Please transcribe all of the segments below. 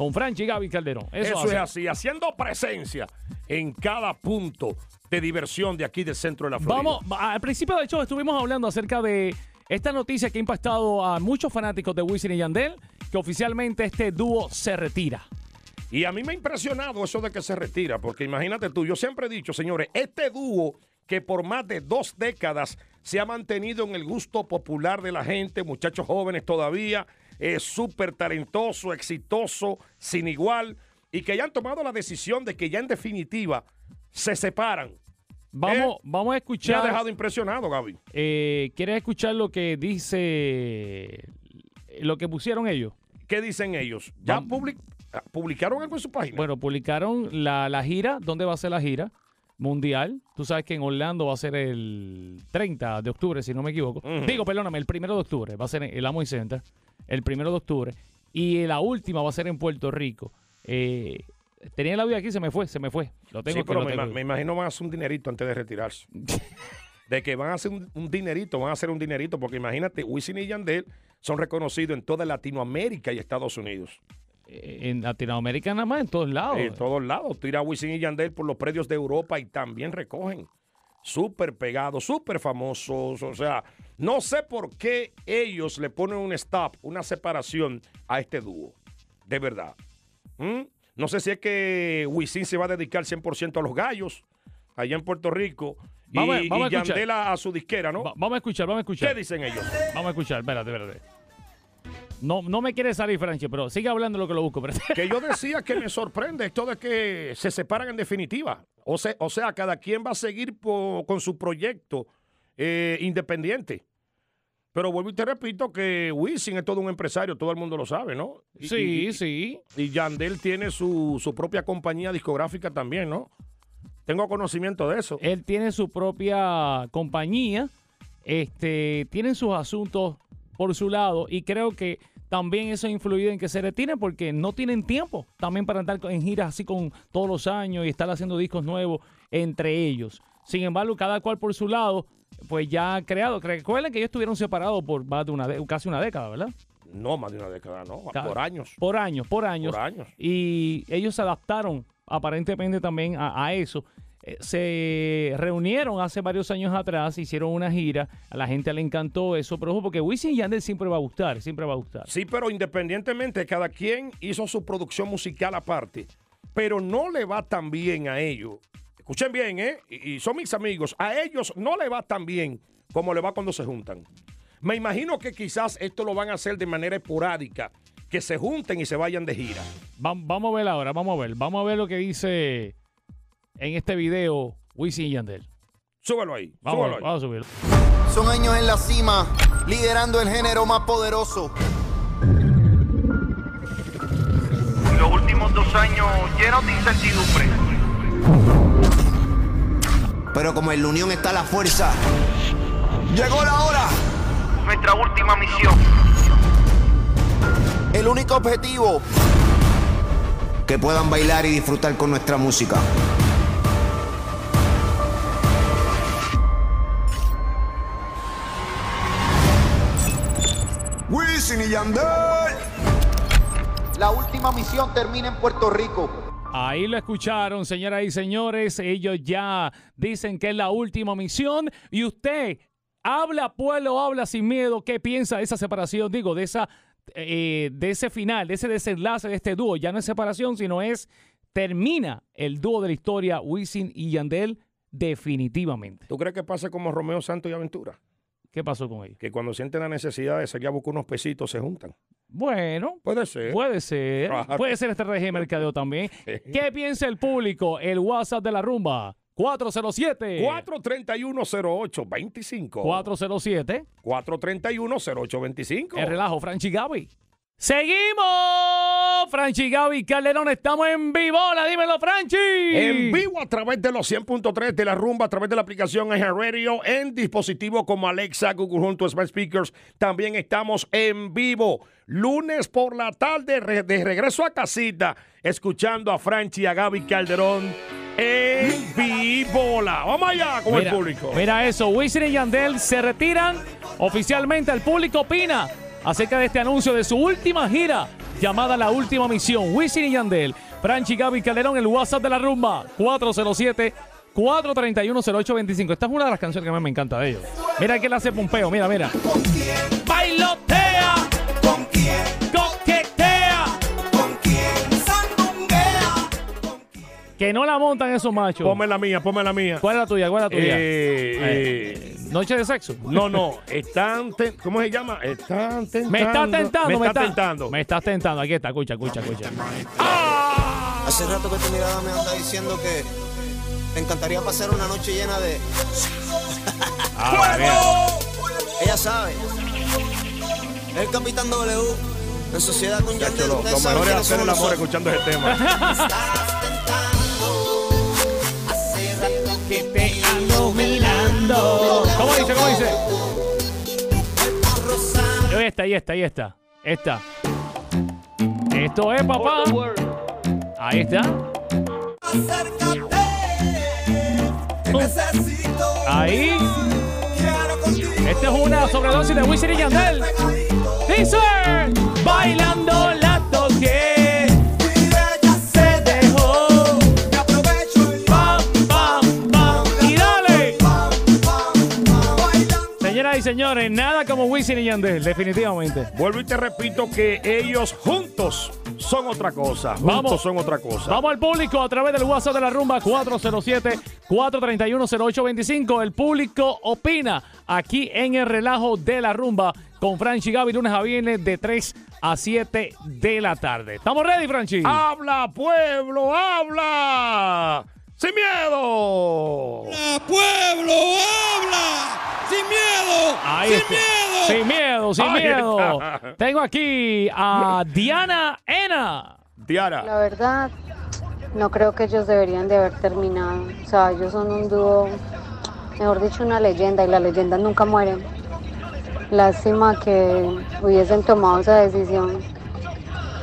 con Franchi y Gaby Calderón. Eso, es así, haciendo presencia en cada punto de diversión de aquí del centro de la Florida. Vamos, va- al principio del show estuvimos hablando acerca de esta noticia que ha impactado a muchos fanáticos de Wisin y Yandel, que oficialmente este dúo se retira. Y a mí me ha impresionado eso de que se retira, porque imagínate tú, yo siempre he dicho, señores, este dúo que por más de dos décadas se ha mantenido en el gusto popular de la gente, muchachos jóvenes todavía, es súper talentoso, exitoso, sin igual, y que ya han tomado la decisión de que ya en definitiva se separan. Vamos, Eh, vamos a Me ha escuchar. dejado impresionado, Gaby. eh, ¿Quieres escuchar lo que dice lo que pusieron ellos? ¿Qué dicen ellos? ¿Ya public- publicaron algo en su página? Bueno, publicaron la, la gira, ¿dónde va a ser la gira? Mundial. Tú sabes que en Orlando va a ser el 30 de octubre, si no me equivoco. Digo, perdóname, el primero de octubre va a ser en el Amway Center, el primero de octubre. Y la última va a ser en Puerto Rico. Eh, tenía el audio aquí, se me fue, se me fue. Lo tengo sí, pero lo me, tengo me imagino van a hacer un dinerito antes de retirarse. de que van a hacer un, un dinerito, van a hacer un dinerito, porque imagínate, Wisin y Yandel son reconocidos en toda Latinoamérica y Estados Unidos. Eh, En Latinoamérica nada más, en todos lados. En todos lados. Tira Wisin y Yandel por los predios de Europa y también recogen. Súper pegados, súper famosos. O sea, no sé por qué ellos le ponen un stop, una separación a este dúo. De verdad. ¿Mm? No sé si es que Wisin se va a dedicar 100% a los gallos allá en Puerto Rico y, Vamos a- vamos a y su disquera, ¿no? Va- vamos a escuchar, vamos a escuchar. ¿Qué dicen ellos? Vamos a escuchar, espérate, espérate. No, no me quiere salir, Franchi, pero sigue hablando lo que lo busco. que yo decía que me sorprende esto de que se separan en definitiva. O sea, o sea cada quien va a seguir con su proyecto eh, independiente. Pero vuelvo y te repito que Wisin es todo un empresario, todo el mundo lo sabe, ¿no? Y- Sí, y- sí. Y Yandel tiene su, su propia compañía discográfica también, ¿no? Tengo conocimiento de eso. Él tiene su propia compañía, este, tienen sus asuntos por su lado y creo que también eso ha influido en que se retiren porque no tienen tiempo también para andar en giras así con todos los años y estar haciendo discos nuevos entre ellos. Sin embargo, cada cual por su lado, pues ya ha creado. Recuerden que ellos estuvieron separados por más de una de- casi una década, ¿verdad? No, más de una década, no. Por años. Por años, por años. Por años. Y ellos se adaptaron aparentemente también a, a eso. Eh, se reunieron hace varios años atrás, hicieron una gira, a la gente le encantó eso, pero ojo, porque Wisin y Yandel siempre va a gustar, siempre va a gustar. Sí, pero independientemente, cada quien hizo su producción musical aparte, pero no le va tan bien a ellos. Escuchen bien, ¿eh? Y, y son mis amigos. A ellos no le va tan bien como le va cuando se juntan. Me imagino que quizás esto lo van a hacer de manera esporádica, que se junten y se vayan de gira. Va- vamos a ver ahora, vamos a ver, vamos a ver lo que dice en este video Wisin y Yandel. Súbelo ahí, Vamos, súbelo ahí. vamos a subirlo. Son años en la cima, liderando el género más poderoso. Los últimos dos años llenos de incertidumbre. Pero como en la unión está la fuerza, llegó la hora. Nuestra última misión. El único objetivo, que puedan bailar y disfrutar con nuestra música. Wisin y Yandel. La última misión termina en Puerto Rico. Ahí lo escucharon, señoras y señores. Ellos ya dicen que es la última misión. Y usted habla, pueblo, habla sin miedo. ¿Qué piensa de esa separación? Digo, de esa, eh, de ese final, de ese desenlace de este dúo. Ya no es separación, sino es termina el dúo de la historia Wisin y Yandel definitivamente. ¿Tú crees que pasa como Romeo Santos y Aventura? ¿Qué pasó con ellos? Que cuando sienten la necesidad de salir a buscar unos pesitos se juntan. Bueno, Puede ser. Puede ser. Claro. Puede ser estrategia de mercadeo también. ¿Qué piensa el público? El WhatsApp de la rumba. 407. 431-0825. 407. 431-0825. El relajo, Franchi Gaby. ¡Seguimos! Franchi Gaby Calderón, estamos en vivo. ¡La dímelo, Franchi! En vivo a través de los 100.3 de la rumba, a través de la aplicación Radio, en dispositivos como Alexa, Google Home, Smart Speakers. También estamos en vivo, lunes por la tarde, de regreso a casita, escuchando a Franchi y a Gaby Calderón en vivo. Vamos allá con Mira, el público. mira eso, Wisin y Yandel se retiran oficialmente. El público opina acerca de este anuncio de su última gira llamada La Última Misión. Wisin y Yandel, Franchi Gaby Calderón, el WhatsApp de la rumba, 407 431-0825. Esta es una de las canciones que más me encanta de ellos. Mira que le hace Pompeo, mira, mira. ¿Con quién? Bailotea, ¿Con quién? coquetea. ¿Con quién? Sandunguea. Que no la montan esos machos. Ponme la mía, ponme la mía. ¿Cuál es la tuya? ¿Cuál es la tuya? Eh, Eh, Noche de sexo. No, no, están, ten- ¿cómo se llama? Están tentando. Me está tentando, Me está tentando. Me estás tentando. Aquí está, escucha, escucha, escucha. Hace rato que tu mirada me anda diciendo que te encantaría pasar una noche llena de. Ah, mira. Ella sabe. El Capitán W. En sociedad con Chacho, Yandel. lo, ustedes lo saben mejor es quiénes hacer el amor nosotros. escuchando ese tema. Estás tentando. Hace rato que Te ando mirando. ¿Cómo dice? ¿Cómo dice? está, ahí está, ahí está. Esta. Esto es, papá. Ahí está. Ahí. Esta es una sobredosis de Wisin y Yandel. Dice, bailando nada como Wisin y Yandel, definitivamente. Vuelvo y te repito que ellos juntos son otra cosa. Juntos Vamos. son otra cosa. Vamos al público a través del WhatsApp de la rumba 407-431-0825. El público opina aquí en el relajo de la rumba con Franchi Gaby lunes a viernes de 3 a 7 de la tarde. ¿Estamos ready, Franchi? ¡Habla, pueblo! ¡Habla! ¡Sin miedo! pueblo, habla. Sin miedo. Ahí está. Sin miedo, sin Ahí miedo. está. Tengo aquí a Diana Ena. Tiara. La verdad, no creo que ellos deberían de haber terminado. O sea, ellos son un dúo, mejor dicho, una leyenda y las leyendas nunca mueren. Lástima que hubiesen tomado esa decisión,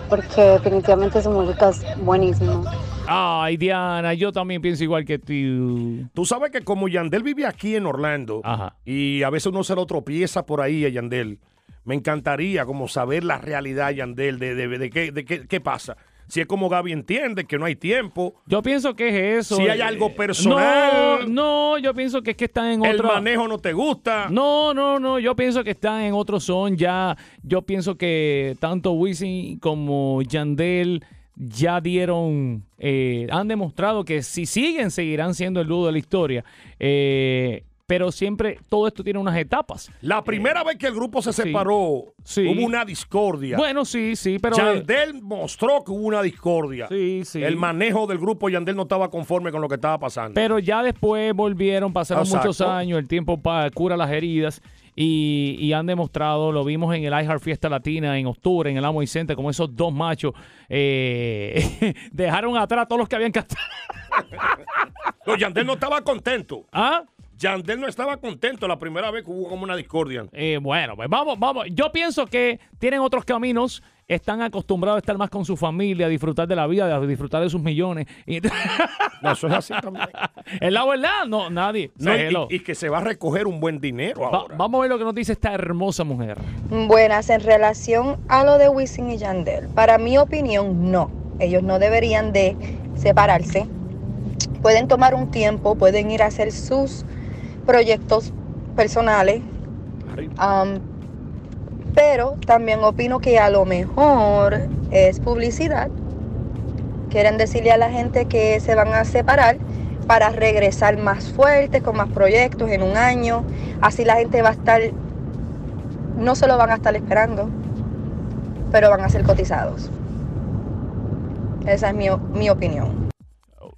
porque definitivamente su música es buenísima. Ay, Diana, yo también pienso igual que tú. Tú sabes que como Yandel vive aquí en Orlando Ajá. y a veces uno se lo tropieza por ahí a Yandel, me encantaría como saber la realidad, Yandel, de, de, de qué, de qué, qué pasa. Si es como Gaby entiende que no hay tiempo, Yo pienso que es eso. Si hay eh, algo personal. No, no, yo pienso que es que están en el otro. manejo no te gusta. No, no, no, yo pienso que están en otro son ya. Yo pienso que tanto Wisin como Yandel ya dieron, eh, han demostrado que si siguen, seguirán siendo el dúo de la historia. Eh, pero siempre todo esto tiene unas etapas. La primera vez que el grupo se separó, Sí. hubo una discordia. Bueno, sí, sí, pero... Yandel mostró que hubo una discordia. Sí, sí. El manejo del grupo, Yandel no estaba conforme con lo que estaba pasando. Pero ya después volvieron, pasaron Exacto. muchos años, el tiempo pa- cura las heridas y, y han demostrado, lo vimos en el iHeart Fiesta Latina en octubre, en el Amo y Center, como esos dos machos eh, dejaron atrás a todos los que habían cantado. No, Yandel no estaba contento. ¿Ah? Yandel no estaba contento la primera vez que hubo como una discordia. Eh, bueno, pues vamos, vamos. Yo pienso que tienen otros caminos, están acostumbrados a estar más con su familia, a disfrutar de la vida, a disfrutar de sus millones. Y- No, eso es así también. ¿Es la verdad? No, nadie. No, y- hello. y, y que se va a recoger un buen dinero Va- ahora. vamos a ver lo que nos dice esta hermosa mujer. Buenas, en relación a lo de Wisin y Yandel, para mi opinión, no. Ellos no deberían de separarse. Pueden tomar un tiempo, pueden ir a hacer sus proyectos personales, am, pero también opino que a lo mejor es publicidad. Quieren decirle a la gente que se van a separar para regresar más fuertes, con más proyectos en un año. Así la gente va a estar no se lo van a estar esperando, pero van a ser cotizados. Esa es mi, mi opinión.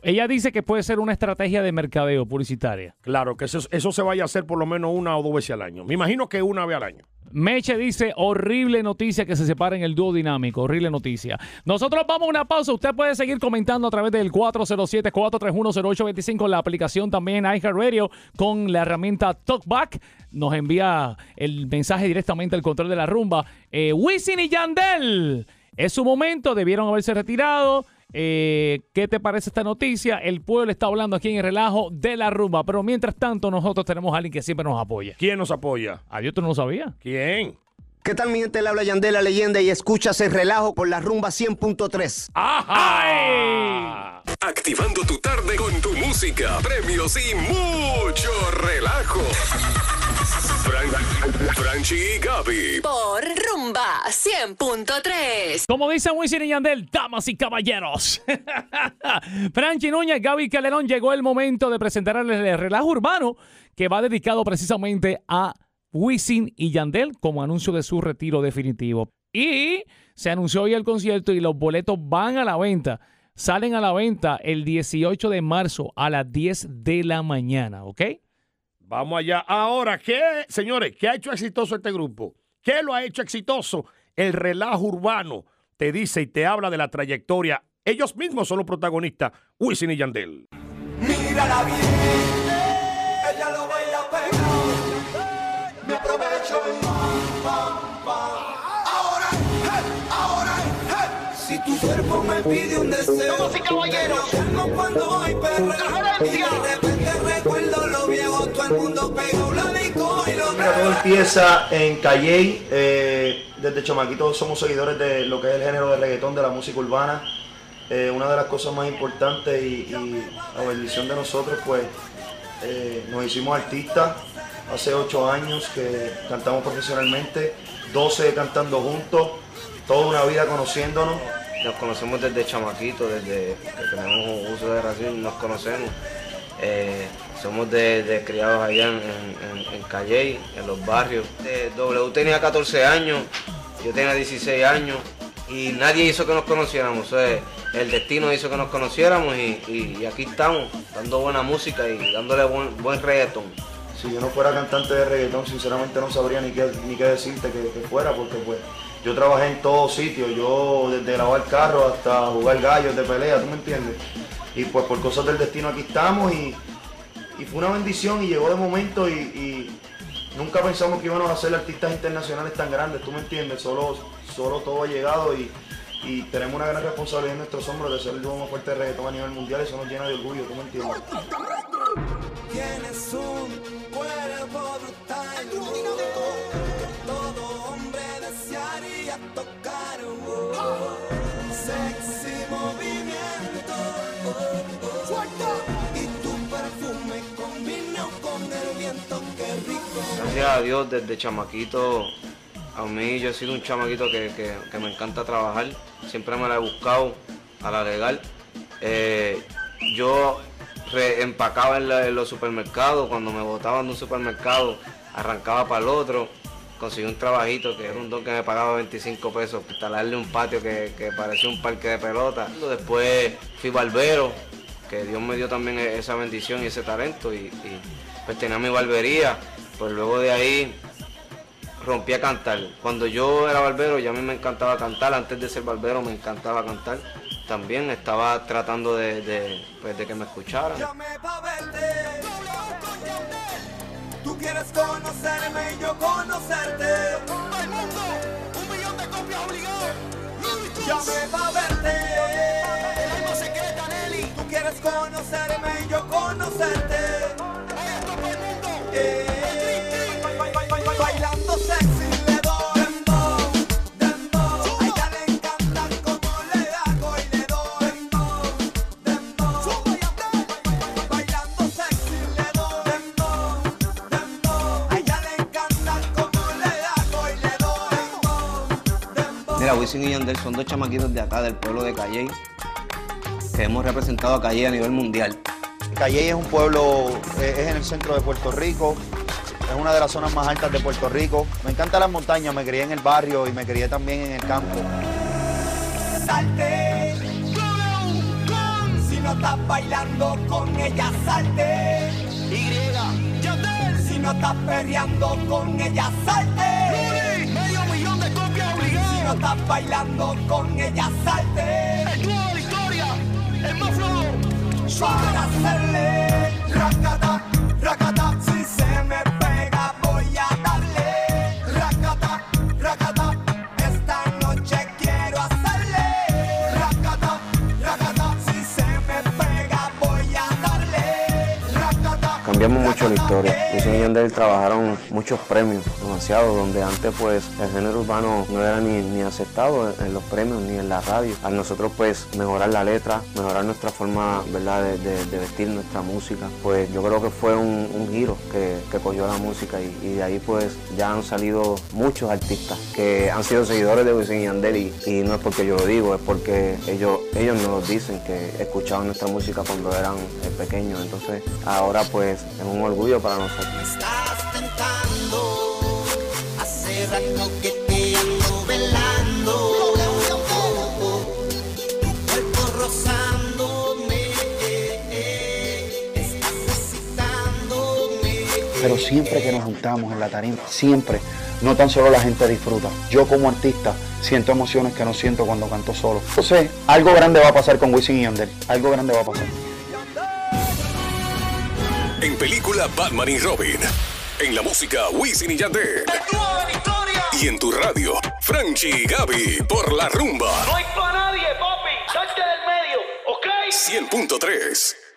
Ella dice que puede ser una estrategia de mercadeo publicitaria. Claro, que eso, eso se vaya a hacer por lo menos una o dos veces al año. Me imagino que una vez al año. Meche dice, horrible noticia que se separen el dúo dinámico, horrible noticia. Nosotros vamos a una pausa, usted puede seguir comentando a través del 407-431-0825, la aplicación también iHeartRadio con la herramienta TalkBack. Nos envía el mensaje directamente al control de la rumba. Eh, Wisin y Yandel, es su momento, debieron haberse retirado. Eh, ¿Qué te parece esta noticia? El pueblo está hablando aquí en el relajo de la rumba, pero mientras tanto nosotros tenemos a alguien que siempre nos apoya. ¿Quién nos apoya? Adiós, tú no lo sabías. ¿Quién? ¿Qué tal mi gente? Le habla Yandel la leyenda y escuchas el relajo por la rumba 100.3. ¡Ajá! Activando tu tarde con tu música, premios y mucho relajo. Fran- Franchi y Gaby. Por Rumba 100.3. Como dicen Wisin y Yandel, damas y caballeros. Franchi Núñez, Gaby Calderón, llegó el momento de presentarles el relajo urbano que va dedicado precisamente a Wisin y Yandel como anuncio de su retiro definitivo. Y se anunció hoy el concierto y los boletos van a la venta. Salen a la venta el 18 de marzo a las 10 de la mañana, ¿ok? Vamos allá. Ahora, ¿qué, señores, qué ha hecho exitoso este grupo? ¿Qué lo ha hecho exitoso? El relajo urbano te dice y te habla de la trayectoria. Ellos mismos son los protagonistas, Wisin y Yandel. Mírala bien, ella lo baila pegado. Me aprovecho y pam, pam, pam. Ahora, hey, ahora, hey. Si tu cuerpo me pide un deseo, Vamos y caballeros, tengo cuando hay perreo. Empieza en Calle. eh, desde chamaquitos somos seguidores de lo que es el género de reggaetón, de la música urbana. Eh, una de las cosas más importantes y, y la bendición de nosotros, pues eh, nos hicimos artistas hace ocho años que cantamos profesionalmente, 12 cantando juntos, toda una vida conociéndonos. Nos conocemos desde chamaquito, desde que tenemos uso de razón, nos conocemos. Somos de, criados allá en, en, en Calley, en los barrios. Eh, w tenía 14 años, yo tenía 16 años y nadie hizo que nos conociéramos. el destino hizo que nos conociéramos y, aquí estamos, dando buena música y dándole buen, buen reggaetón. Si yo no fuera cantante de reggaetón, sinceramente no sabría ni qué, ni qué decirte que, que fuera, porque pues yo trabajé en todos sitios, yo desde lavar carro hasta jugar gallos de pelea, ¿tú me entiendes? Y pues por cosas del destino aquí estamos y, y fue una bendición y llegó de momento y, nunca pensamos que íbamos a ser artistas internacionales tan grandes, ¿tú me entiendes? Solo, solo todo ha llegado y, tenemos una gran responsabilidad en nuestros hombros de ser el dúo más fuerte de reggaetón a nivel mundial eso nos llena de orgullo, ¿tú me entiendes? A Dios, desde chamaquito, a mí yo he sido un chamaquito que, que- me encanta trabajar. Siempre me la he buscado a la legal. Eh, yo empacaba en, los supermercados. Cuando me botaban de un supermercado, arrancaba para el otro. Conseguí un trabajito que era un don que me pagaba 25 pesos, instalarle un patio que, que parecía un parque de pelota. Después fui barbero, que Dios me dio también e- esa bendición y ese talento. Y, y, pues tenía mi barbería. Pues luego de ahí rompí a cantar. Cuando yo era barbero ya a mí me encantaba cantar. Antes de ser barbero me encantaba cantar. También estaba tratando de, de, pues, de que me escucharan. Tú quieres conocerme y yo conocerte. Un millón de copias. Llamé pa' verte. Alma secreta, Nelly. Tú quieres conocerme y yo conocerte. el mundo. Mira, Wisin y Yandel son dos chamaquitos de acá, del pueblo de Calley, que hemos representado a Calley a nivel mundial. Calley es un pueblo, eh, es en el centro de Puerto Rico, es una de las zonas más altas de Puerto Rico. Me encantan las montañas, me crié en el barrio y me crié también en el campo. Salte, si no estás bailando con ella, salte. Y, si no estás perreando con ella, salte. medio millón de copias obligadas. Si no estás bailando con ella, salte. El de la historia, el más flojo. Para hacerle y Yandel trabajaron muchos premios, demasiado, donde antes pues el género urbano no era ni, ni aceptado en, los premios ni en la radio. Al nosotros pues mejorar la letra, mejorar nuestra forma ¿verdad? De, vestir nuestra música, pues yo creo que fue un, giro que, que cogió la música y, y de ahí pues ya han salido muchos artistas que han sido seguidores de Wisin y Yandel y, y no es porque yo lo digo, es porque ellos, ellos nos dicen que escuchaban nuestra música cuando eran eh, pequeños, entonces ahora pues es un orgullo para nosotros. Pero siempre que nos juntamos en la tarima, siempre, no tan solo la gente disfruta. Yo como artista siento emociones que no siento cuando canto solo. Entonces, algo grande va a pasar con Wisin y Yandel. Algo grande va a pasar. En película Batman y Robin. En la música Wisin y Yandel. Y en tu radio, Franchi y Gaby por la rumba. No hay para nadie, papi. Salte del medio, ¿ok? 100.3.